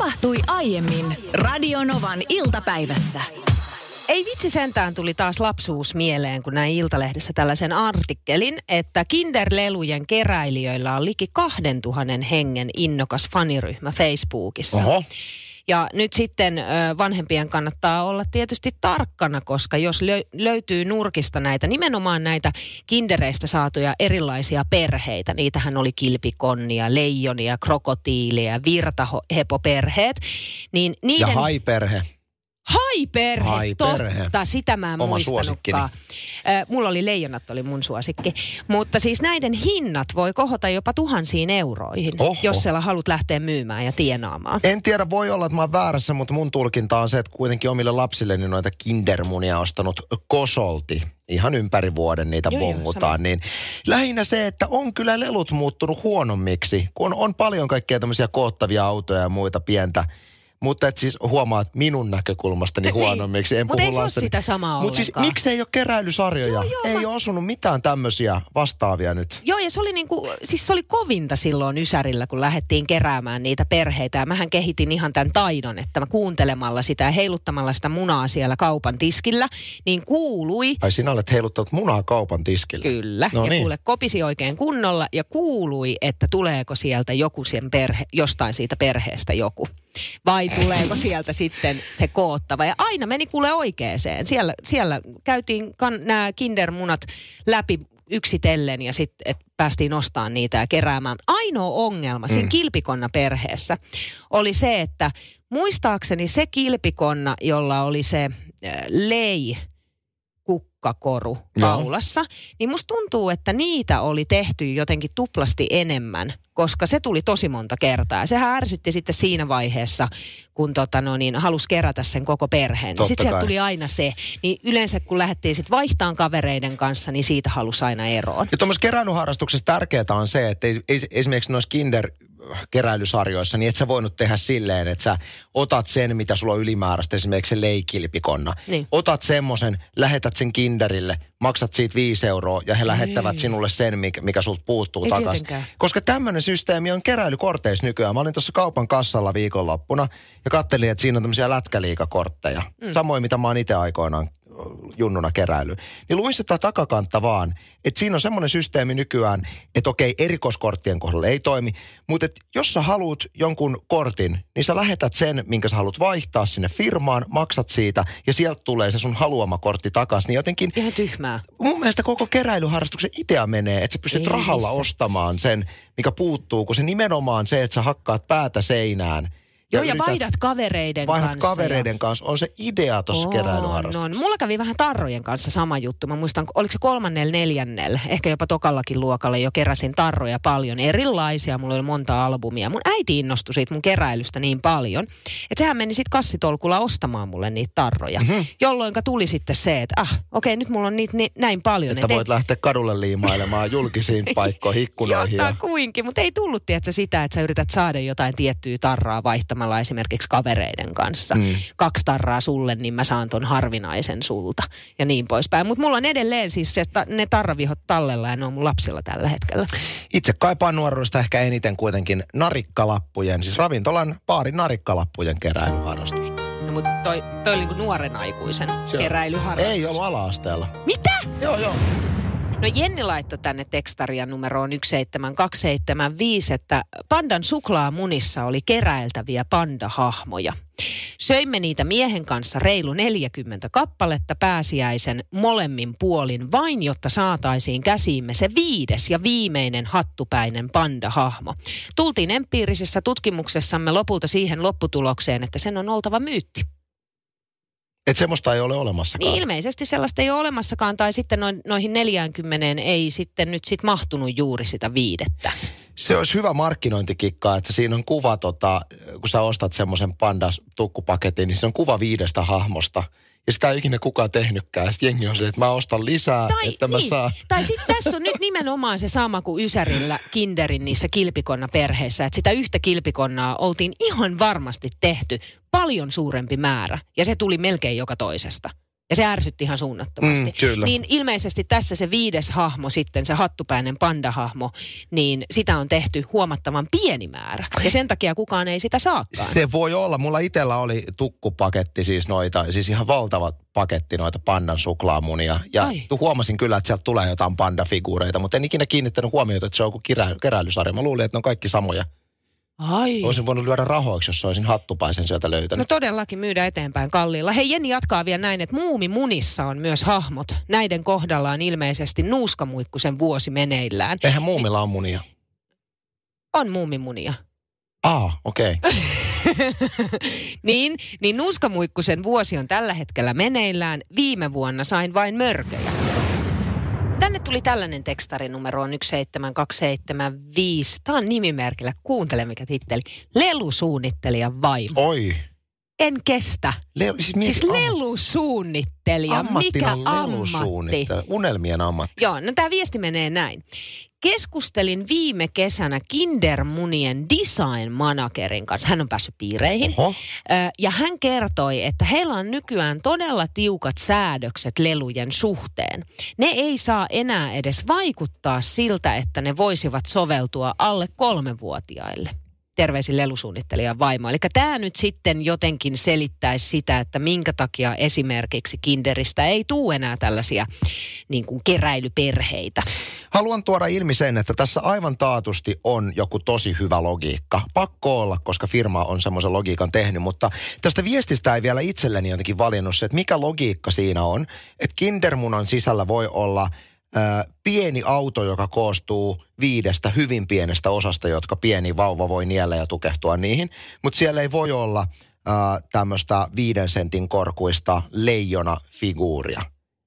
tapahtui aiemmin Radionovan iltapäivässä. Ei vitsi sentään tuli taas lapsuus mieleen, kun näin Iltalehdessä tällaisen artikkelin, että Kinderlelujen keräilijöillä on liki 2000 hengen innokas faniryhmä Facebookissa. Oho. Ja nyt sitten vanhempien kannattaa olla tietysti tarkkana, koska jos lö- löytyy nurkista näitä, nimenomaan näitä kindereistä saatuja erilaisia perheitä, niitähän oli kilpikonnia, leijonia, krokotiilia, virtahepoperheet, niin niiden... Ja hai-perhe. Hai-perhe, Hai-perhe. totta, sitä mä en Oma muistanutkaan. Ö, Mulla oli leijonat, oli mun suosikki. Mutta siis näiden hinnat voi kohota jopa tuhansiin euroihin, Oho. jos siellä haluat lähteä myymään ja tienaamaan. En tiedä, voi olla, että mä oon väärässä, mutta mun tulkinta on se, että kuitenkin omille lapsilleni noita kindermunia ostanut kosolti. Ihan ympäri vuoden niitä Joo, joo, bongutaan. Niin lähinnä se, että on kyllä lelut muuttunut huonommiksi, kun on, on paljon kaikkea tämmöisiä koottavia autoja ja muita pientä. Mutta et siis huomaat minun näkökulmastani Niin. huonommiksi. En Mut ei se lasteni- sitä samaa Mut siis ollenkaan. miksi ei ole keräilysarjoja? Joo, joo, ei mä- ole osunut mitään tämmöisiä vastaavia nyt. Joo, ja se oli niinku, siis se oli kovinta silloin Ysärillä, kun lähdettiin keräämään niitä perheitä. Ja mähän kehitin ihan tämän taidon, että mä kuuntelemalla sitä ja heiluttamalla sitä munaa siellä kaupan tiskillä, niin kuului, Ai sinä olet heiluttanut munaa kaupan tiskille. Kyllä. No ja niin. kuule, kopisi oikein kunnolla ja kuului, että tuleeko sieltä joku sen perhe, jostain siitä perheestä joku. Vai tuleeko sieltä sitten se koottava. Ja aina meni kuule oikeeseen. Siellä, siellä käytiin kan, nämä kindermunat läpi yksitellen ja sitten päästiin ostamaan niitä ja keräämään. Ainoa ongelma siinä Mm. kilpikonna perheessä oli se, että muistaakseni se kilpikonna, jolla oli se äh, lei kukkakoru kaulassa, niin musta tuntuu, että niitä oli tehty jotenkin tuplasti enemmän, koska se tuli tosi monta kertaa. Ja sehän ärsytti sitten siinä vaiheessa, kun tota no niin, halusi kerätä sen koko perheen. Totta Sitten sieltä tuli aina se. Niin yleensä kun lähdettiin sitten vaihtaan kavereiden kanssa, niin siitä halusi aina eroon. Ja tuommoisessa keräilyharrastuksessa tärkeää on se, että ei, ei, esimerkiksi noissa kinder keräilysarjoissa, niin et sä voinut tehdä silleen, että sä otat sen, mitä sulla on ylimääräistä, esimerkiksi se leikilpikonna. Niin. Otat semmoisen, lähetät sen kinderille, maksat siitä viisi euroa ja he lähettävät sinulle sen, mikä, mikä sulta puuttuu Ei takaisin. tietenkään. Koska tämmöinen systeemi on keräilykorteissa nykyään. Mä olin tuossa kaupan kassalla viikonloppuna ja kattelin, että siinä on tämmöisiä lätkäliikakortteja. Mm. Samoin, mitä mä oon itse aikoinaan junnuna keräily. Niin luin sitä takakantta vaan, että siinä on semmoinen systeemi nykyään, että okei, erikoiskorttien kohdalla ei toimi, mutta et jos sä haluat jonkun kortin, niin sä lähetät sen, minkä sä haluat vaihtaa sinne firmaan, maksat siitä ja sieltä tulee se sun haluama kortti takaisin. Niin jotenkin Ihan tyhmää. mun mielestä koko keräilyharrastuksen idea menee, että sä pystyt Ei rahalla missä. ostamaan sen, mikä puuttuu, kun se nimenomaan se, että sä hakkaat päätä seinään. Joo, ja yrität- vaihdat kavereiden vaihdat kanssa. kavereiden kanssa, on se idea tuossa keräilyharrastuksessa. on. Mulla kävi vähän tarrojen kanssa sama juttu. Mä muistan, oliko se kolmannella, neljännellä, ehkä jopa tokallakin luokalla jo keräsin tarroja paljon. Erilaisia, mulla oli monta albumia. Mun äiti innostui siitä mun keräilystä niin paljon, että sehän meni sitten kassitolkulla ostamaan mulle niitä tarroja. Mhm. Mm-hmm. Jolloin tuli sitten se, että ah, okei, nyt mulla on niitä ni, näin paljon. Että et ei- voit lähteä kadulle liimailemaan julkisiin paikkoihin, ikkunoihin. Jotta Ja... kuinkin, mutta ei tullut tiedätkö, sitä, että sä yrität saada jotain tiettyä tarraa vaihtamalla esimerkiksi kavereiden kanssa. Mm. Kaksi tarraa sulle, niin mä saan ton harvinaisen sulta ja niin poispäin. Mutta mulla on edelleen siis se, ta- ne tarravihot tallella ja ne on mun lapsilla tällä hetkellä. Itse kaipaan nuoruudesta ehkä eniten kuitenkin narikkalappujen, siis ravintolan baarin narikkalappujen keräilyharrastusta. No, mutta toi, toi oli niinku nuoren aikuisen keräilyharrastus. Ei ollut ala-asteella. Mitä? Joo, joo. No Jenni laittoi tänne tekstaria numeroon 17275, että pandan suklaamunissa oli keräiltäviä pandahahmoja. Söimme niitä miehen kanssa reilu 40 kappaletta pääsiäisen molemmin puolin vain, jotta saataisiin käsiimme se viides ja viimeinen hattupäinen pandahahmo. Tultiin empiirisessä tutkimuksessamme lopulta siihen lopputulokseen, että sen on oltava myytti. Että semmoista ei ole olemassakaan. Niin ilmeisesti sellaista ei ole olemassakaan, tai sitten noin, noihin 40 ei sitten nyt sit mahtunut juuri sitä viidettä. Se olisi hyvä markkinointikikka, että siinä on kuva, tota, kun sä ostat semmoisen pandas tukkupaketin, niin se on kuva viidestä hahmosta. Ja sitä ei ikinä kukaan tehnytkään. Sitten jengi on se, että mä ostan lisää, Tai, että mä niin, saan. tai sitten tässä on nyt nimenomaan se sama kuin Ysärillä Kinderin niissä kilpikonna-perheissä, että sitä yhtä kilpikonnaa oltiin ihan varmasti tehty paljon suurempi määrä, ja se tuli melkein joka toisesta. Ja se ärsytti ihan suunnattomasti. Mm, kyllä. Niin ilmeisesti tässä se viides hahmo sitten, se hattupäinen pandahahmo, niin sitä on tehty huomattavan pieni määrä. Ja sen takia kukaan ei sitä saakaan. Se voi olla. Mulla itsellä oli tukkupaketti siis noita, siis ihan valtava paketti noita pandan suklaamunia. Ja Ai. huomasin kyllä, että sieltä tulee jotain pandafiguureita, mutta en ikinä kiinnittänyt huomiota, että se on joku kirä, keräilysarja. Mä luulin, että ne on kaikki samoja. Ai. Olisin voinut lyödä rahoiksi, jos olisin hattupaisen sieltä löytänyt. No todellakin myydä eteenpäin kalliilla. Hei Jenni jatkaa vielä näin, että muumimunissa on myös hahmot. Näiden kohdalla on ilmeisesti nuuskamuikkusen vuosi meneillään. Eihän muumilla on munia. On muumimunia. Ah, okei. Okay. niin, niin nuuskamuikkusen vuosi on tällä hetkellä meneillään. Viime vuonna sain vain mörköjä. Tänne tuli tällainen tekstari numeroon 17275. Tämä on nimimerkillä. Kuuntele mikä titteli. Lelusuunnittelijan vaimo. Oi. En kestä. Le- siis, mieti, Siis lelusuunnittelija. Mikä ammatti? Unelmien ammatti. Joo, no tämä viesti menee näin. Keskustelin viime kesänä Kindermunien design managerin kanssa. Hän on päässyt piireihin. Oho. Ja hän kertoi, että heillä on nykyään todella tiukat säädökset lelujen suhteen. Ne ei saa enää edes vaikuttaa siltä, että ne voisivat soveltua alle kolmevuotiaille. Terveisin lelusuunnittelijan vaimo. Eli tämä nyt sitten jotenkin selittäisi sitä, että minkä takia esimerkiksi Kinderistä ei tule enää tällaisia niin kuin keräilyperheitä. Haluan tuoda ilmi sen, että tässä aivan taatusti on joku tosi hyvä logiikka. Pakko olla, koska firma on semmoisen logiikan tehnyt, mutta tästä viestistä ei vielä itselleni jotenkin valinnut se, että mikä logiikka siinä on. Että kindermunan sisällä voi olla ää, pieni auto, joka koostuu viidestä hyvin pienestä osasta, jotka pieni vauva voi niellä ja tukehtua niihin. Mutta siellä ei voi olla ää, tämmöistä viiden sentin korkuista leijona-figuuria.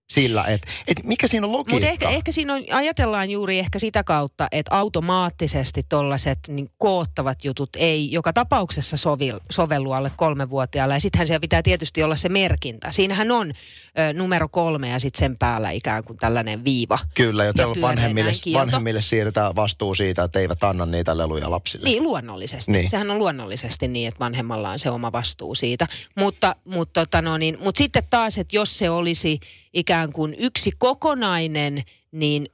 Sillä, että et mikä siinä on logiikka? Mutta ehkä, ehkä siinä on, ajatellaan juuri ehkä sitä kautta, että automaattisesti tollaiset niin koottavat jutut ei joka tapauksessa sovi, sovellu alle kolmevuotiaalle. Ja sittenhän siellä pitää tietysti olla se merkintä. Siinähän on ö, numero kolme ja sitten sen päällä ikään kuin tällainen viiva. Kyllä, joten Ja vanhemmille, vanhemmille siirretään vastuu siitä, että eivät anna niitä leluja lapsille. Niin, luonnollisesti. Niin. Sehän on luonnollisesti niin, että vanhemmalla on se oma vastuu siitä. Mutta, mutta, tota no niin, mutta sitten taas, että jos se olisi ikään kuin yksi kokonainen, niin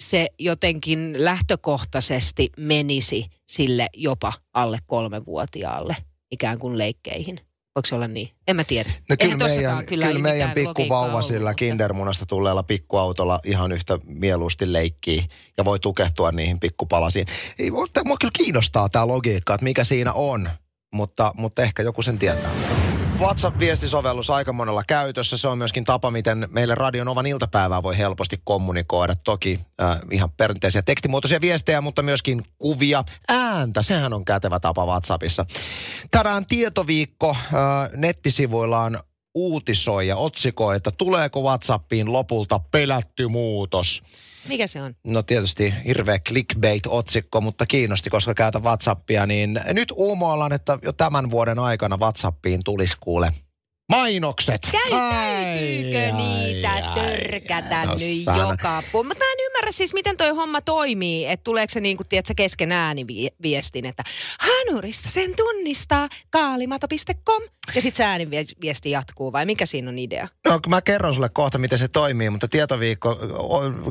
se jotenkin lähtökohtaisesti menisi sille jopa alle kolmevuotiaalle ikään kuin leikkeihin. Voiko se olla niin? En mä tiedä. No kyllä Eihän meidän, kyllä, kyllä meidän pikkuvauva sillä kindermunasta tulleella pikkuautolla ihan yhtä mieluusti leikkii ja voi tukehtua niihin pikkupalasiin. Ei, mua kyllä kiinnostaa tämä logiikka, että mikä siinä on, mutta, mutta ehkä joku sen tietää. WhatsApp-viestisovellus aika monella käytössä. Se on myöskin tapa, miten meille Radion Ovan iltapäivää voi helposti kommunikoida. Toki äh, ihan perinteisiä tekstimuotoisia viestejä, mutta myöskin kuvia, ääntä. Sehän on kätevä tapa WhatsAppissa. Tänään tietoviikko äh, nettisivuillaan uutisoi ja otsikoi, että tuleeko WhatsAppiin lopulta pelätty muutos. Mikä se on? No tietysti hirveä clickbait-otsikko, mutta kiinnosti, koska käytä WhatsAppia, niin nyt uumoillaan, että jo tämän vuoden aikana WhatsAppiin tulisi kuule mainokset. Käy, Ai, täytyykö ai, niitä ai, törkätä no nyt sana. joka puolella? Mutta mä en ymmärrä siis, miten toi homma toimii. Että tuleeko se niin kuin, tiedätkö, kesken ääniviestin, että hanurista sen tunnistaa kaalimato.com. Ja sitten se ääniviesti jatkuu vai mikä siinä on idea? No mä kerron sulle kohta, miten se toimii, mutta Tietoviikko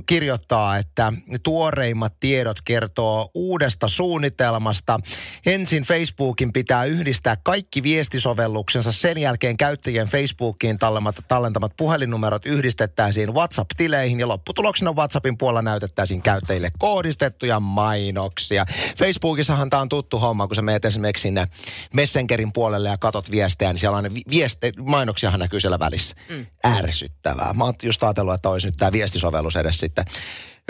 kirjoittaa, että tuoreimmat tiedot kertoo uudesta suunnitelmasta. Ensin Facebookin pitää yhdistää kaikki viestisovelluksensa. Sen jälkeen käyttäjien Facebookiin tallemat, tallentamat puhelinnumerot yhdistettäisiin WhatsApp-tileihin ja lopputuloksena WhatsAppin puolella näytettäisiin käyttäjille kohdistettuja mainoksia. Facebookissahan tämä on tuttu homma, kun sä meet esimerkiksi sinne Messengerin puolelle ja katot viestejä, niin siellä on vieste, mainoksiahan näkyy siellä välissä. Mm. Ärsyttävää. Mä oon just ajatellut, että olisi nyt tämä viestisovellus edes sitten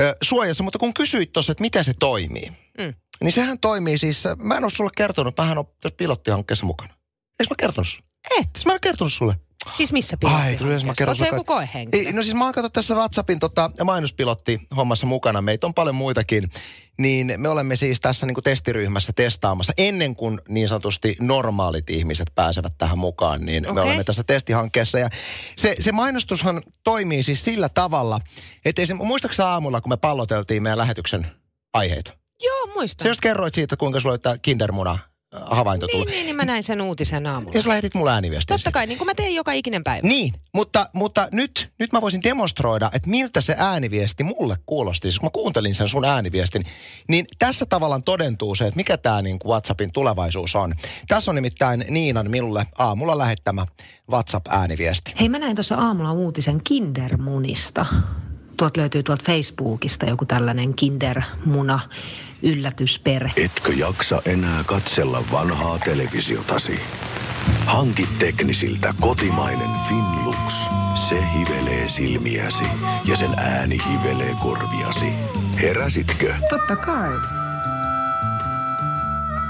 ö, suojassa, mutta kun kysyit tuossa, että miten se toimii, Mm. niin sehän toimii siis, mä en ole sulle kertonut, mähän on tässä pilottihankkeessa mukana. Eikö mä kertonut sulle? Et. Mä en kertonut sulle. Siis missä Ai, kyllä mä kerron Oletko joku koehenkilö? Ei, no siis mä oon tässä WhatsAppin tota, mainospilotti hommassa mukana. Meitä on paljon muitakin. Niin me olemme siis tässä niin testiryhmässä testaamassa ennen kuin niin sanotusti normaalit ihmiset pääsevät tähän mukaan. Niin me Okei. olemme tässä testihankkeessa. Ja se, se mainostushan toimii siis sillä tavalla, että esim, muistaakseni aamulla, kun me palloteltiin meidän lähetyksen aiheita. Joo, muistan. Sä just kerroit siitä, kuinka sulla oli tämä kindermuna havainto Niin, tullut. niin, niin mä näin sen uutisen aamulla. Ja sä lähetit mulle ääniviestin. Totta kai, niin kuin mä teen joka ikinen päivä. Niin, mutta, mutta nyt, nyt mä voisin demonstroida, että miltä se ääniviesti mulle kuulosti. Siis kun mä kuuntelin sen sun ääniviestin, niin tässä tavallaan todentuu se, että mikä tämä niin WhatsAppin tulevaisuus on. Tässä on nimittäin Niinan minulle aamulla lähettämä WhatsApp-ääniviesti. Hei, mä näin tuossa aamulla uutisen kindermunista. Tuolta löytyy tuolta Facebookista joku tällainen kindermuna yllätysperhe. Etkö jaksa enää katsella vanhaa televisiotasi? Hanki teknisiltä kotimainen Finlux. Se hivelee silmiäsi ja sen ääni hivelee korviasi. Heräsitkö? Totta kai.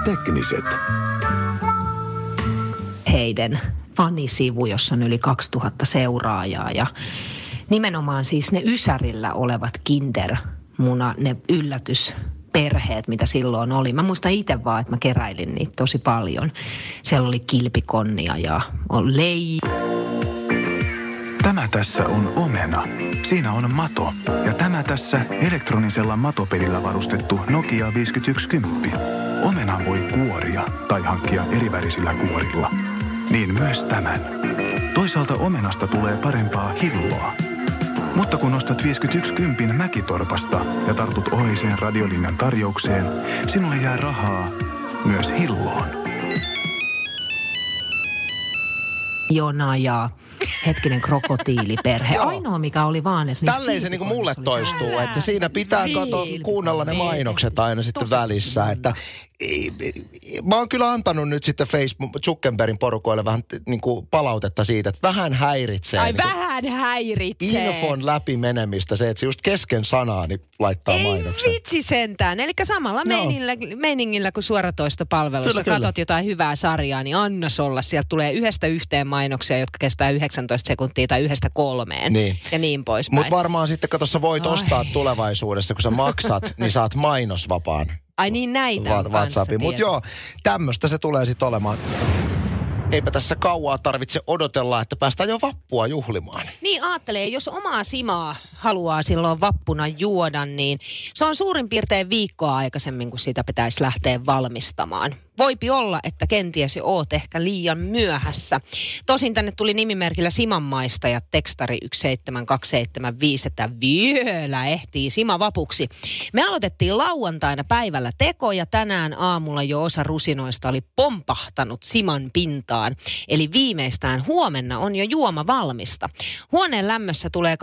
Tekniset. Heidän fanisivu, jossa on yli 2000 seuraajaa ja nimenomaan siis ne Ysärillä olevat kindermuna, ne yllätysperheet, mitä silloin oli. Mä muistan itse vaan, että mä keräilin niitä tosi paljon. Siellä oli kilpikonnia ja on lei. Tämä tässä on omena. Siinä on mato. Ja tämä tässä elektronisella matopelillä varustettu Nokia 5110. Omenan voi kuoria tai hankkia erivärisillä kuorilla. Niin myös tämän. Toisaalta omenasta tulee parempaa hilloa. Mutta kun ostat 5110 Mäkitorpasta ja tartut oheiseen radiolinjan tarjoukseen, sinulle jää rahaa myös hilloon. Jona ja hetkinen krokotiiliperhe. Joo. Ainoa mikä oli vaan, että niissä Tälleen se niinku mulle toistuu, että siinä pitää kato, kuunnella ne mainokset aina sitten välissä. Että, ei- ei- mä oon kyllä antanut nyt sitten Facebook, Zuckerbergin porukoille vähän niin kuin palautetta siitä, että vähän häiritsee. Ai niin kuin vähän häiritsee. Infon läpi menemistä se, että se just kesken sanaa niin laittaa Ei mainoksen. vitsi sentään. Eli samalla Joo. meiningillä, meiningillä kuin suoratoistopalvelussa Kyllä, kyllä. katot jotain hyvää sarjaa, niin anna olla. Sieltä tulee yhdestä yhteen mainoksia, jotka kestää 19 sekuntia tai yhdestä kolmeen. Niin. Ja niin poispäin. Mutta varmaan sitten, kato, sä voit Ai. ostaa tulevaisuudessa, kun sä maksat, niin saat mainosvapaan Ai niin näitä on Wa- WhatsAppin. Mutta joo, tämmöistä se tulee sitten olemaan. Eipä tässä kauaa tarvitse odotella, että päästään jo vappua juhlimaan. Niin ajattelee, jos omaa simaa haluaa silloin vappuna juoda, niin se on suurin piirtein viikkoa aikaisemmin, kun sitä pitäisi lähteä valmistamaan. Voipi olla, että kenties jo oot ehkä liian myöhässä. Tosin tänne tuli nimimerkillä Simanmaista ja tekstari 17275, että vielä ehtii Sima vapuksi. Me aloitettiin lauantaina päivällä teko ja tänään aamulla jo osa rusinoista oli pompahtanut Siman pintaan. Eli viimeistään huomenna on jo juoma valmista. Huoneen lämmössä tulee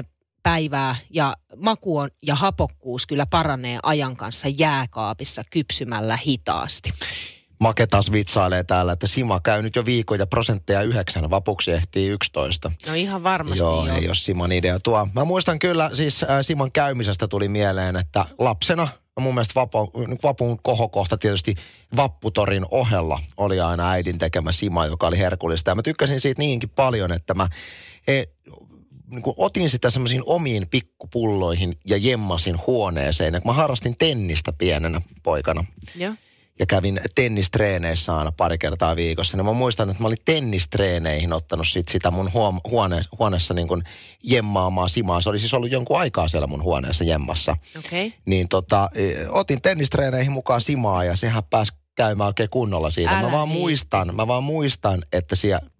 2-3 päivää ja maku on, ja hapokkuus kyllä paranee ajan kanssa jääkaapissa kypsymällä hitaasti. Make taas vitsailee täällä, että Sima käy nyt jo viikon ja prosentteja yhdeksän, vapuksi ehtii 11. No ihan varmasti Joo, joo. ei ole Siman idea tuo. Mä muistan kyllä, siis äh, Siman käymisestä tuli mieleen, että lapsena mun mielestä vapo, vapun kohokohta tietysti Vapputorin ohella oli aina äidin tekemä Sima, joka oli herkullista. Ja mä tykkäsin siitä niinkin paljon, että mä e, niin kuin otin sitä semmoisiin omiin pikkupulloihin ja jemmasin huoneeseen. Ja kun mä harrastin tennistä pienenä poikana, Joo. ja kävin tennistreeneissä aina pari kertaa viikossa. Niin mä muistan, että mä olin tennistreeneihin ottanut sit sitä mun huom- huone- huoneessa niin kuin jemmaamaan simaa. Se oli siis ollut jonkun aikaa siellä mun huoneessa jemmassa. Okay. Niin tota, eh, otin tennistreeneihin mukaan simaa ja sehän pääsi käymään oikein kunnolla siitä. Älä mä vaan viitti. muistan, mä vaan muistan, että siellä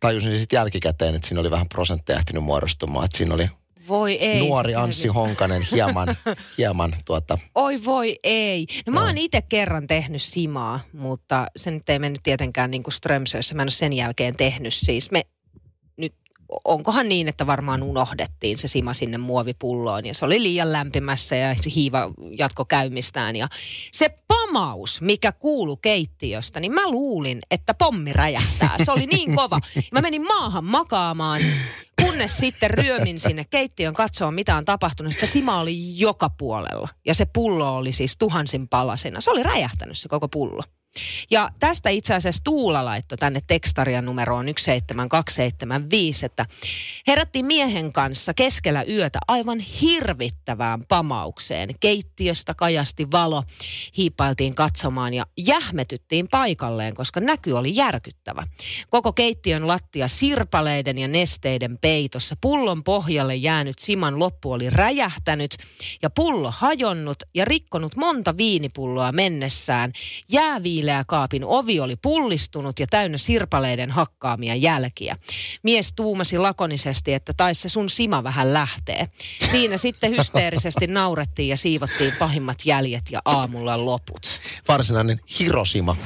tajusin sitten jälkikäteen, että siinä oli vähän prosentteja ehtinyt muodostumaan. Että siinä oli Voi ei. nuori Anssi. Honkanen hieman, hieman tuota, Oi voi ei. No mä oon itse kerran tehnyt simaa, mutta se nyt ei mennyt tietenkään niin kuin Strömsössä. Mä en ole sen jälkeen tehnyt siis. Me onkohan niin, että varmaan unohdettiin se sima sinne muovipulloon ja se oli liian lämpimässä ja se hiiva jatko käymistään. Ja se pamaus, mikä kuulu keittiöstä, niin mä luulin, että pommi räjähtää. Se oli niin kova. Mä menin maahan makaamaan, kunnes sitten ryömin sinne keittiön katsoa, mitä on tapahtunut. Sitä sima oli joka puolella ja se pullo oli siis tuhansin palasina. Se oli räjähtänyt se koko pullo. Ja tästä itse asiassa Tuula laittoi tänne tekstarian numeroon 17275, että herättiin miehen kanssa keskellä yötä aivan hirvittävään pamaukseen. Keittiöstä kajasti valo, hiipailtiin katsomaan ja jähmetyttiin paikalleen, koska näky oli järkyttävä. Koko keittiön lattia sirpaleiden ja nesteiden peitossa. Pullon pohjalle jäänyt siman loppu oli räjähtänyt ja pullo hajonnut ja rikkonut monta viinipulloa mennessään. Jääviin viileä kaapin ovi oli pullistunut ja täynnä sirpaleiden hakkaamia jälkiä. Mies tuumasi lakonisesti, että taisi se sun sima vähän lähtee. Siinä sitten hysteerisesti naurettiin ja siivottiin pahimmat jäljet ja aamulla loput. Varsinainen Hiroshima.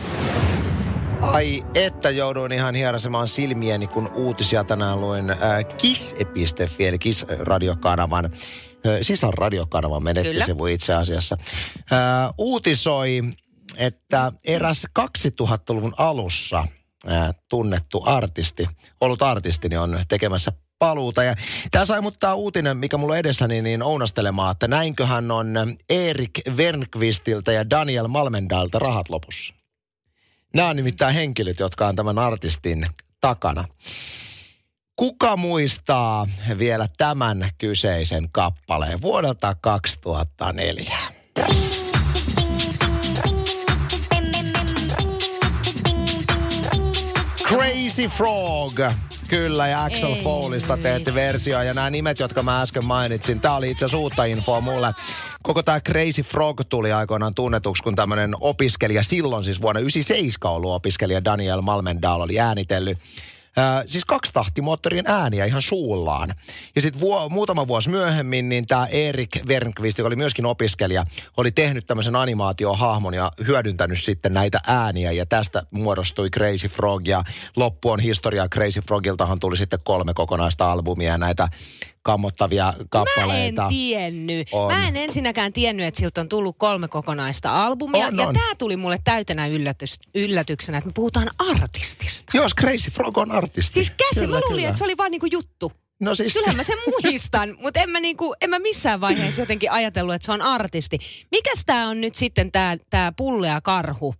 Ai, että jouduin ihan hierasemaan silmieni, kun uutisia tänään luin äh, kiss.fi, eli Kiss-radiokanavan, äh, sisarradiokanavan menettisivu itse asiassa. Äh, uutisoi, että eräs 2000-luvun alussa tunnettu artisti, ollut artisti, niin on tekemässä paluuta. Ja tämä sai muttaa uutinen, mikä mulla edessäni, niin ounastelemaan, että näinköhän on Erik Wernqvistiltä ja Daniel Malmendalta rahat lopussa. Nämä on nimittäin henkilöt, jotka on tämän artistin takana. Kuka muistaa vielä tämän kyseisen kappaleen vuodelta 2004? Crazy Frog. Kyllä, ja Axel Ei Foleysta teette versio. Ja nämä nimet, jotka mä äsken mainitsin, tämä oli itse uutta infoa mulle. Koko tämä Crazy Frog tuli aikoinaan tunnetuksi, kun tämmöinen opiskelija, silloin siis vuonna 97 ollut opiskelija Daniel Malmendal oli äänitellyt Äh, siis kaksitahtimoottorin ääniä ihan suullaan. Ja sitten vuo, muutama vuosi myöhemmin, niin tämä Erik Wernqvist, joka oli myöskin opiskelija, oli tehnyt tämmöisen animaatiohahmon ja hyödyntänyt sitten näitä ääniä. Ja tästä muodostui Crazy Frog ja loppu on historiaa. Crazy Frogiltahan tuli sitten kolme kokonaista albumia ja näitä kammottavia kappaleita. Mä en tiennyt. On. Mä en ensinnäkään tiennyt, että siltä on tullut kolme kokonaista albumia. On, ja on. tämä tuli mulle täytenä yllätys, yllätyksenä, että me puhutaan artistista. Jos Crazy Frog on artisti. Siis käsi, Kyllä, mä luulin, kyllä. että se oli vaan niinku juttu. No siis... Kyllähän mä sen muistan, mutta en mä, niinku, en mä missään vaiheessa jotenkin ajatellut, että se on artisti. Mikäs tää on nyt sitten tää, tää pullea karhu?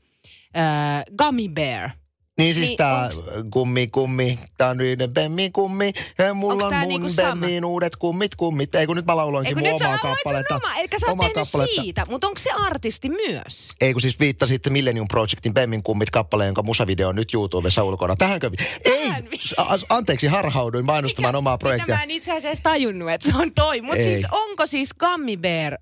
Äh, Gummy Bear. Niin siis Niin, tää onks- kummi kummi, tää on yhden bemmi kummi, ja mulla on mun niinku sama? bemmiin uudet kummit kummit. Ei kun nyt mä lauloinkin mun omaa kappaletta. oma, eli sä oot omaa tehnyt kappaletta. siitä, mutta onko se artisti myös? Ei kun siis viittasit Millennium Projectin Bemmin kummit kappaleen, jonka musavideo on nyt YouTubessa ulkona. Tähänkö? Ei! Anteeksi, harhauduin mainostamaan omaa Mitä projektia. mä en itse asiassa tajunnut, että se on toi. Mutta siis onko siis Gummy Bear,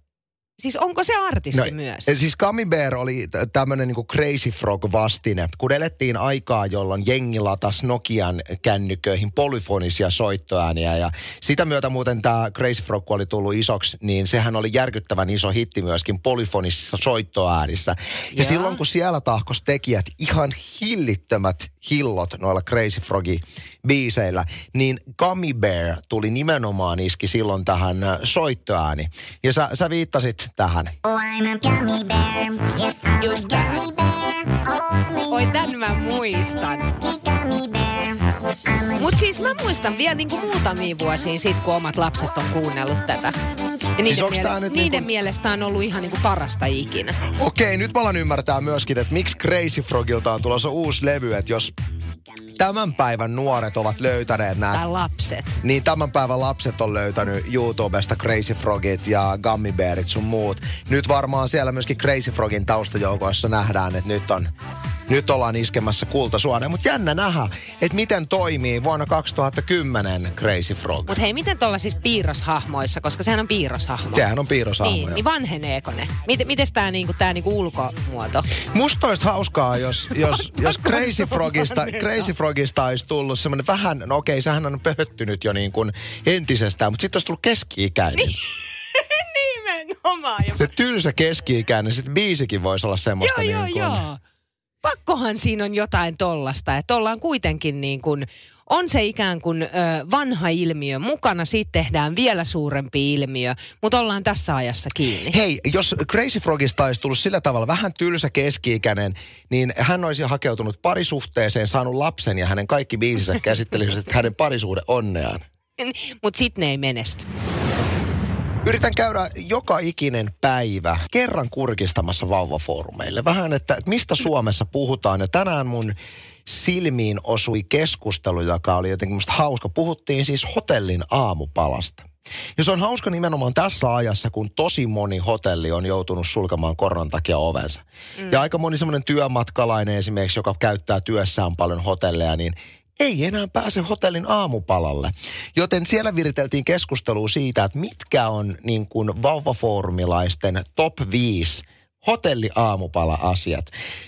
siis onko se artisti No, myös? Siis Gummy Bear oli t- tämmönen niinku Crazy Frog vastine. Kun elettiin aikaa, jolloin jengi latas Nokian kännyköihin polyfonisia soittoääniä. Ja sitä myötä muuten tämä Crazy Frog kun oli tullut isoksi, niin sehän oli järkyttävän iso hitti myöskin polyfonisissa soittoäänissä. Ja Jaa. silloin kun siellä tahkos tekijät ihan hillittömät hillot noilla Crazy Frogi biiseillä, niin Gummy Bear tuli nimenomaan iski silloin tähän äh, soittoääni. Ja sä, sä viittasit tähän. Oh, I'm a gummy bear. Yes, I'm Just a that. gummy bear. Oh, Oi, tän mä muistan. Mutta siis mä muistan vielä niinku muutamia vuosia sitten, kun omat lapset on kuunnellut tätä. Ja niiden, onks tää nyt niiden niinku- mielestä on ollut ihan niinku parasta ikinä. Okei, nyt mä alan ymmärtää myöskin, että miksi Crazy Frogilta on tulossa uusi levy, että jos tämän päivän nuoret ovat löytäneet nämä Tai lapset. niin tämän päivän lapset on löytänyt YouTubesta Crazy Frogit ja Gummy Bearit sun muut. Nyt varmaan siellä myöskin Crazy Frogin taustajoukoissa nähdään, että nyt on nyt ollaan iskemässä kultasuoneen. Mutta jännä nähdä, että miten toimii vuonna 2010 Crazy Frog. Mutta hei, miten tuolla siis piirroshahmoissa, koska sehän on piirroshahmo. Sehän on piirrosahmoja. Niin, niin vanheneeko ne? Miten, mites tää, niinku, tää niinku ulkomuoto? Musta olisi hauskaa, jos, jos, jos Crazy, Frogista, Crazy Frogista olisi tullut semmoinen vähän, no okei, sehän on pöhöttynyt jo niin kuin entisestään, mutta sitten olisi tullut keski-ikäinen. Nimenomaan. Ja Se tylsä keski-ikäinen, sitten biisikin voisi olla semmoista joo, niin joo, kuin, joo. Pakkohan siinä on jotain tollasta, että ollaan kuitenkin niin kuin, on se ikään kuin ö, vanha ilmiö mukana, siitä tehdään vielä suurempi ilmiö, mutta ollaan tässä ajassa kiinni. Hei, jos Crazy Frogista olisi tullut sillä tavalla vähän tylsä keski-ikäinen, niin hän olisi hakeutunut parisuhteeseen, saanut lapsen ja hänen kaikki biisinsä käsittelisivät hänen parisuuden onneaan. mutta sitten ne ei menesty. Yritän käydä joka ikinen päivä kerran kurkistamassa vauvafoorumeille. Vähän, että mistä Suomessa puhutaan. Ja tänään mun silmiin osui keskustelu, joka oli jotenkin musta hauska. Puhuttiin siis hotellin aamupalasta. Ja se on hauska nimenomaan tässä ajassa, kun tosi moni hotelli on joutunut sulkemaan koronan takia ovensa. Mm. Ja aika moni semmoinen työmatkalainen esimerkiksi, joka käyttää työssään paljon hotelleja, niin ei enää pääse hotellin aamupalalle. Joten siellä viriteltiin keskustelua siitä, että mitkä on niin kuin vauvafoorumilaisten top 5 hotelliaamupala-asiat.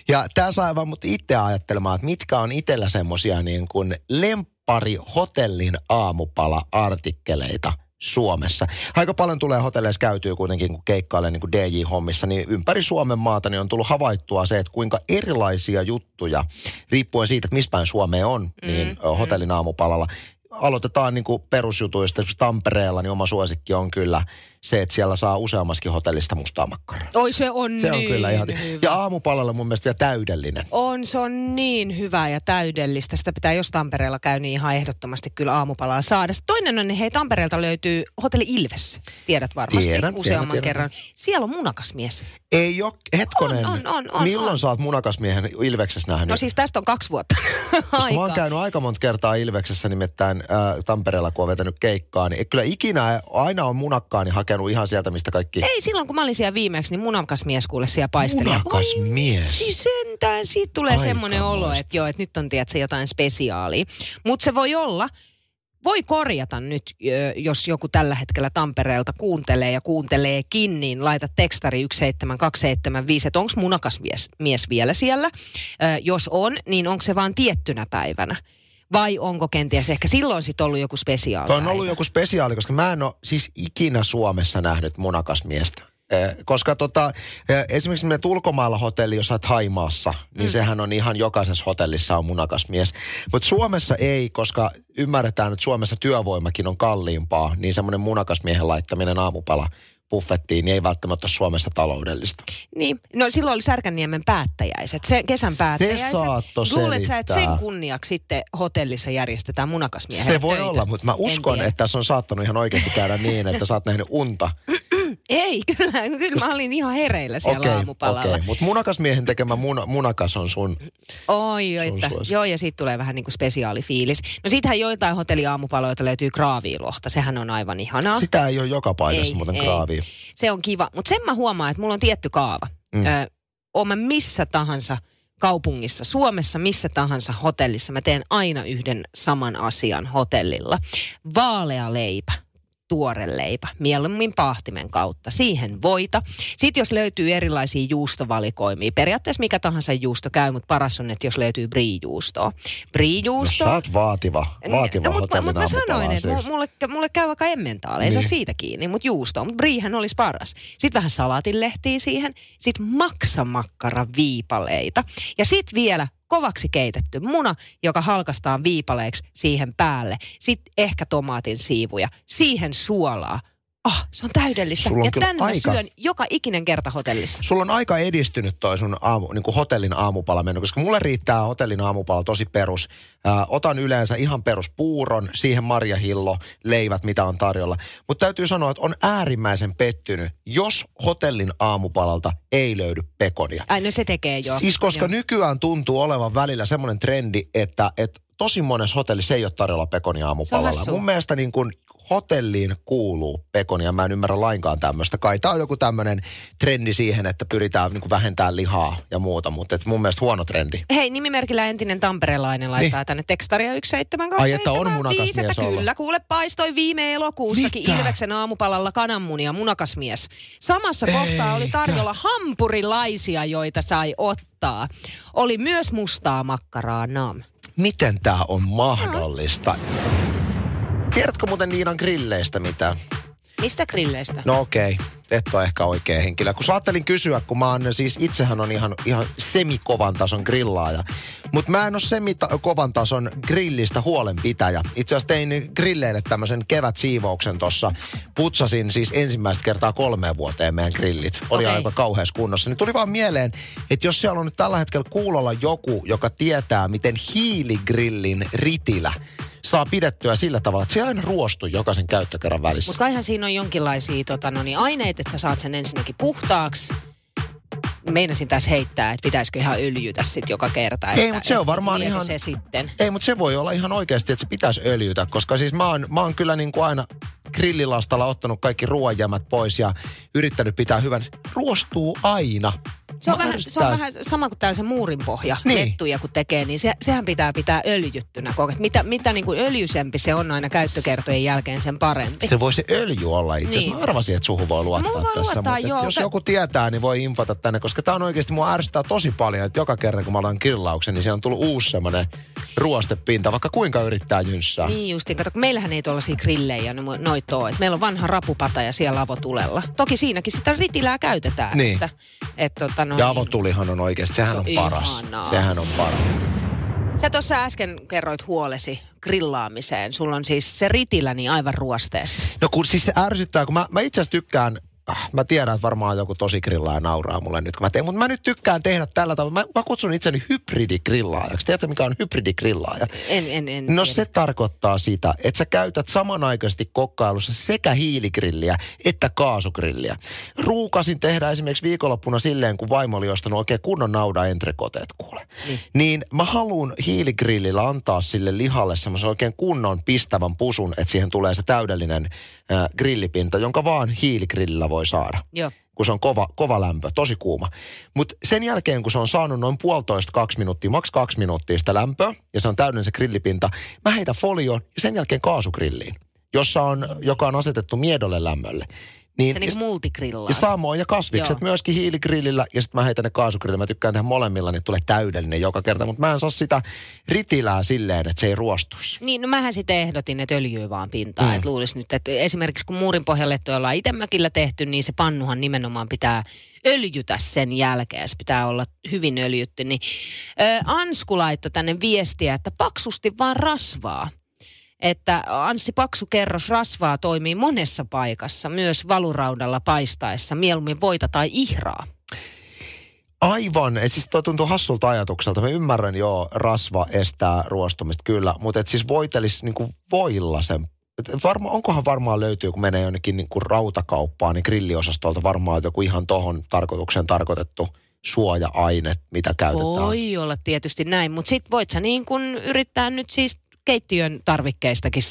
Ja tämä sai vaan mut itse ajattelemaan, että mitkä on itsellä semmosia niin kuin lemppari hotellin aamupala-artikkeleita Suomessa. Aika paljon tulee hotelleissa käytyy kuitenkin, kun keikkailee niin kuin DJ-hommissa, niin ympäri Suomen maata niin on tullut havaittua se, että kuinka erilaisia juttuja, riippuen siitä, että missä päin Suomea on, niin mm, hotellin aamupalalla. Aloitetaan niin kuin perusjutuista. Esimerkiksi Tampereella niin oma suosikki on kyllä se, että siellä saa useammaskin hotellista mustaa makkaraa. Oi se on Se on niin kyllä ihan... hyvä. Ja aamupalalla mun mielestä vielä täydellinen. On, se on niin hyvä ja täydellistä. Sitä pitää, jos Tampereella käy, niin ihan ehdottomasti kyllä aamupalaa saada. Sitten Toinen on, niin hei, Tampereelta löytyy Hotelli Ilves. Tiedät varmasti Tiedän, useamman tiedän, tiedän. kerran. Siellä on munakasmies. Ei ole, hetkonen, On, on, on, on, milloin on. sä oot munakasmiehen Ilveksessä nähnyt? No siis tästä on kaksi vuotta Koska mä oon aikaa. käynyt aika monta kertaa Ilveksessä nimittäin äh, Tampereella, kun on vetänyt keikkaa, niin kyllä ikinä aina on munakkaani hakenut ihan sieltä, mistä kaikki... Ei, silloin kun mä olin siellä viimeksi, niin munakasmies kuule siellä paisteli. Munakas voi mies. Siis sentään, siitä tulee Aika semmoinen olo, että joo, että nyt on tiedätkö, jotain spesiaalia. Mutta se voi olla, voi korjata nyt, jos joku tällä hetkellä Tampereelta kuuntelee ja kuunteleekin, niin laita tekstari 17275, että onko munakas mies, mies vielä siellä. Jos on, niin onko se vaan tiettynä päivänä? Vai onko kenties ehkä silloin sitten ollut joku spesiaali? Toi on ollut joku spesiaali, koska mä en ole siis ikinä Suomessa nähnyt munakasmiestä. Koska tota, esimerkiksi me ulkomailla hotelli, jos olet Haimaassa, niin mm. sehän on ihan jokaisessa hotellissa on munakasmies. Mutta Suomessa ei, koska ymmärretään, että Suomessa työvoimakin on kalliimpaa, niin semmoinen munakasmiehen laittaminen aamupala buffettiin, niin ei välttämättä ole Suomessa taloudellista. Niin, no silloin oli Särkänniemen päättäjäiset, se kesän päättäjäiset. saattoi Luulet sä, että sen kunniaksi sitten hotellissa järjestetään munakasmiehen Se voi töitä? olla, mutta mä uskon, että tässä on saattanut ihan oikeasti käydä niin, että sä oot nähnyt unta. Ei, kyllä, kyllä mä olin ihan hereillä siellä Okei, aamupalalla. okei. Mutta munakasmiehen tekemä muna, munakas on sun Oi, Sun että, joo, ja siitä tulee vähän niin kuin spesiaalifiilis. No siitähän joitain hotelliaamupaloita löytyy kraaviilohta, sehän on aivan ihanaa. Sitä ei ole joka paikassa Ei, muuten ei. Se on kiva, mutta sen mä huomaan, että mulla on tietty kaava. Mm. Ö, oon mä missä tahansa kaupungissa, Suomessa missä tahansa hotellissa, mä teen aina yhden saman asian hotellilla. Vaalea leipä tuore leipä, mieluummin pahtimen kautta. Siihen voita. Sitten jos löytyy erilaisia juustovalikoimia, periaatteessa mikä tahansa juusto käy, mutta paras on, että jos löytyy brie-juustoa. No, Brie-juusto. sä oot vaativa, vaativa no, mutta, mutta mä sanoin, että mulle, mulle käy vaikka emmentaali, ei se Niin. siitä kiinni, mutta juusto. Mutta briihän olisi paras. Sitten vähän salatinlehtiä siihen, sitten maksamakkara viipaleita. Ja sitten vielä kovaksi keitetty muna, joka halkastaan viipaleeksi siihen päälle. Sitten ehkä tomaatin siivuja, siihen suolaa. Ah, se on täydellistä. Sulla on ja kyllä tän mä aika- syön joka ikinen kerta hotellissa. Sulla on aika edistynyt toi sun aamu, niin kuin hotellin aamupala mennyt, koska mulle riittää hotellin aamupala tosi perus. Ää, otan yleensä ihan perus puuron, siihen marjahillo, leivät, mitä on tarjolla. Mutta täytyy sanoa, että on äärimmäisen pettynyt, jos hotellin aamupalalta ei löydy pekonia. Ai no se tekee jo. Siis koska Joo. nykyään tuntuu olevan välillä semmoinen trendi, että, että tosi monessa hotellissa ei ole tarjolla pekonia aamupalalla. Mun mielestä niin kuin hotelliin kuuluu pekonia. Mä en ymmärrä lainkaan tämmöistä. Kai tää on joku tämmöinen trendi siihen, että pyritään niin vähentämään lihaa ja muuta, mutta et mun mielestä huono trendi. Hei, nimimerkillä entinen tamperelainen laittaa niin. tänne tekstaria Ai, että on 17275, munakas että ollut. kyllä, kuule paistoi viime elokuussakin Mitä? Ilveksen aamupalalla kananmunia munakasmies. Samassa kohtaa oli tarjolla hampurilaisia, joita sai ottaa. Oli myös mustaa makkaraa nam. Miten tää on mahdollista? Tiedätkö muuten Niinan grilleistä mitään? Mistä grilleistä? No okei, et ole ehkä oikea henkilö. Kun sä ajattelin kysyä, kun mä oon siis itsehän on ihan, ihan semikovan tason grillaaja. Mutta mä en ole semikovan tason grillistä huolenpitäjä. Itse asiassa tein grilleille tämmöisen kevätsiivouksen tossa. Putsasin siis ensimmäistä kertaa kolmeen vuoteen meidän grillit. Oli Okei. aika kauheassa kunnossa. Niin tuli vaan mieleen, että jos siellä on nyt tällä hetkellä kuulolla joku, joka tietää, miten hiiligrillin ritilä saa pidettyä sillä tavalla, että se aina ruostuu jokaisen käyttökerran välissä. Mutta kaihan siinä on jonkinlaisia tota, no niin, aineita, että sä saat sen ensinnäkin puhtaaksi. Meinasin tässä heittää, että pitäisikö ihan öljytä sit joka kerta. Ei, että- mut se on varmaan ihan- se sitten. Ei, mutta se voi olla ihan oikeasti, että se pitäisi öljytä, koska siis mä oon, mä oon kyllä niin kuin aina grillilastalla ottanut kaikki ruoanjämät pois ja yrittänyt pitää hyvän, ruostuu aina. Se on, Mä vähän, se on vähän sama kuin tällaisen muurinpohja Niin. lettuja kun tekee, niin se, sehän pitää pitää öljyttynä. Mitä, mitä niin kuin öljysempi se on aina käyttökertojen jälkeen, sen parempi. Se voisi öljy olla itse asiassa. Niin. Mä arvasin, että suhu voi luottaa voi tässä. luottaa, mutta joo. jos joku tietää, niin voi infota tänne, koska tämä on oikeasti, mua ärsyttää tosi paljon, että joka kerran kun mä aloin grillauksen, niin siellä on tullut uusi semmoinen ruostepinta, vaikka kuinka yrittää jynssää. Niin justiin, kato, meillähän ei tuollaisia grillejä no, noit ole. Et meillä on vanha rapupata ja siellä avotulella. Toki siinäkin sitä ritilää käytetään. Niin. Että, et, tota, no, Ja avotulihan on oikeasti, sehän Se on, on paras. ihanaa. Sehän on paras. Sä tuossa äsken kerroit huolesi grillaamiseen. Sulla on siis se ritilä niin aivan ruosteessa. No kun siis se ärsyttää, kun mä, mä itse asiassa tykkään, mä tiedän, että varmaan joku tosi grillaaja nauraa mulle nyt, kun mä teen, mutta mä nyt tykkään tehdä tällä tavalla. Mä, mä kutsun itseni hybridigrillaajaksi. Tiedätkö, mikä on hybridigrillaaja? En, en, en No tiedä. se tarkoittaa sitä, että sä käytät samanaikaisesti kokkailussa sekä hiiligrilliä että kaasugrilliä. Ruukasin tehdä esimerkiksi viikonloppuna silleen, kun vaimo oli ostanut oikein kunnon nauda entrekoteet kuule. Niin. niin mä haluan hiiligrillillä antaa sille lihalle semmoisen oikein kunnon pistävän pusun, että siihen tulee se täydellinen äh, grillipinta, jonka vaan hiiligrillillä voi saada Joo. kun se on kova, kova lämpö, tosi kuuma. Mutta sen jälkeen, kun se on saanut noin puolitoista kaksi minuuttia, maks kaksi minuuttia sitä lämpöä, ja se on täydellinen se grillipinta, mä heitän folioon ja sen jälkeen kaasugrilliin, jossa on, joka on asetettu miedolle lämmölle. Niin, Se niin multigrillaa. ja samoin ja kasvikset Joo. myöskin hiiligrillillä ja sitten mä heitän ne kaasugrillillä. Mä tykkään tehdä molemmilla, niin tulee täydellinen joka kerta. Mutta mä en saa sitä ritilää silleen, että se ei ruostuisi. Niin, no mähän sitten ehdotin, että öljyä vaan pintaan. Mm. Että luulisi nyt, että esimerkiksi kun muurin pohjallettu ollaan itse mökillä tehty, niin se pannuhan nimenomaan pitää öljytä sen jälkeen. Se pitää olla hyvin öljytty. Niin, ö, Ansku laittoi tänne viestiä, että paksusti vaan rasvaa. Että Anssi Paksu kerros rasvaa toimii monessa paikassa, myös valuraudalla paistaessa, mieluummin voita tai ihraa. Aivan. Siis toi tuntuu hassulta ajatukselta. Mä ymmärrän joo, rasva estää ruostumista kyllä, mutta et siis voitelis niinku voilla sen. Varma, onkohan varmaan löytyy, kun menee jonnekin niinku rautakauppaan, niin grilliosastolta varmaan joku ihan tohon tarkoitukseen tarkoitettu suoja-aine, mitä käytetään. Voi olla tietysti näin, mutta sit voit sä niin kun yrittää nyt siis keittiön tarvikkeistakin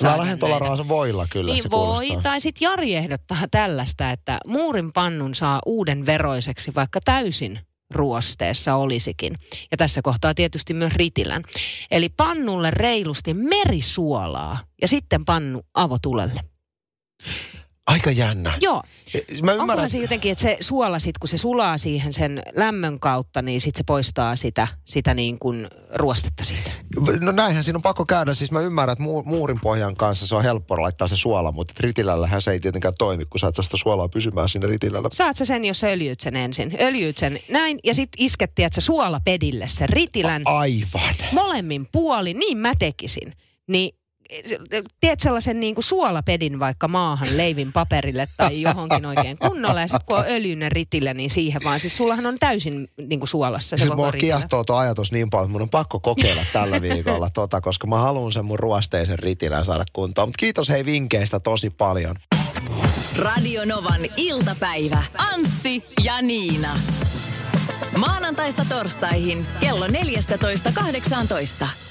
näitä. raasa voilla kyllä, Niin se voi, kuulostaa. tai sitten Jari ehdottaa tällaista, että muurin pannun saa uuden veroiseksi, vaikka täysin ruosteessa olisikin. Ja tässä kohtaa tietysti myös ritilän. Eli pannulle reilusti merisuolaa ja sitten pannu avotulelle. Aika jännä. Joo, Mä ymmärrän, onkohan se jotenkin, että se suola sit, kun se sulaa siihen sen lämmön kautta, niin sitten se poistaa sitä, sitä niin kuin ruostetta siitä. No näinhän siinä on pakko käydä. Siis mä ymmärrän, että mu- muurin pohjan kanssa se on helppo laittaa se suola, mutta ritilällähän se ei tietenkään toimi, kun sä et saa sitä suolaa pysymään siinä ritilällä. Saat sä sen, jos sä öljyt sen ensin. Öljyt sen näin ja sitten iskettiin, että se suolapedille sen ritilän Aivan. molemmin puolin, niin mä tekisin. Niin teet sellaisen niin kuin suolapedin vaikka maahan leivin paperille tai johonkin oikein kunnolla ja sitten kun on öljyinen ritille, niin siihen vaan. Siis sullahan on täysin niin kuin suolassa se Siis koko mua kiehtoo tuo ajatus niin paljon, että mun on pakko kokeilla tällä viikolla tota, koska mä haluan sen mun ruosteisen ritilän saada kuntoon. Mutta kiitos hei vinkkeistä tosi paljon. Radio Novan iltapäivä. Anssi ja Niina. Maanantaista torstaihin kello 14.18.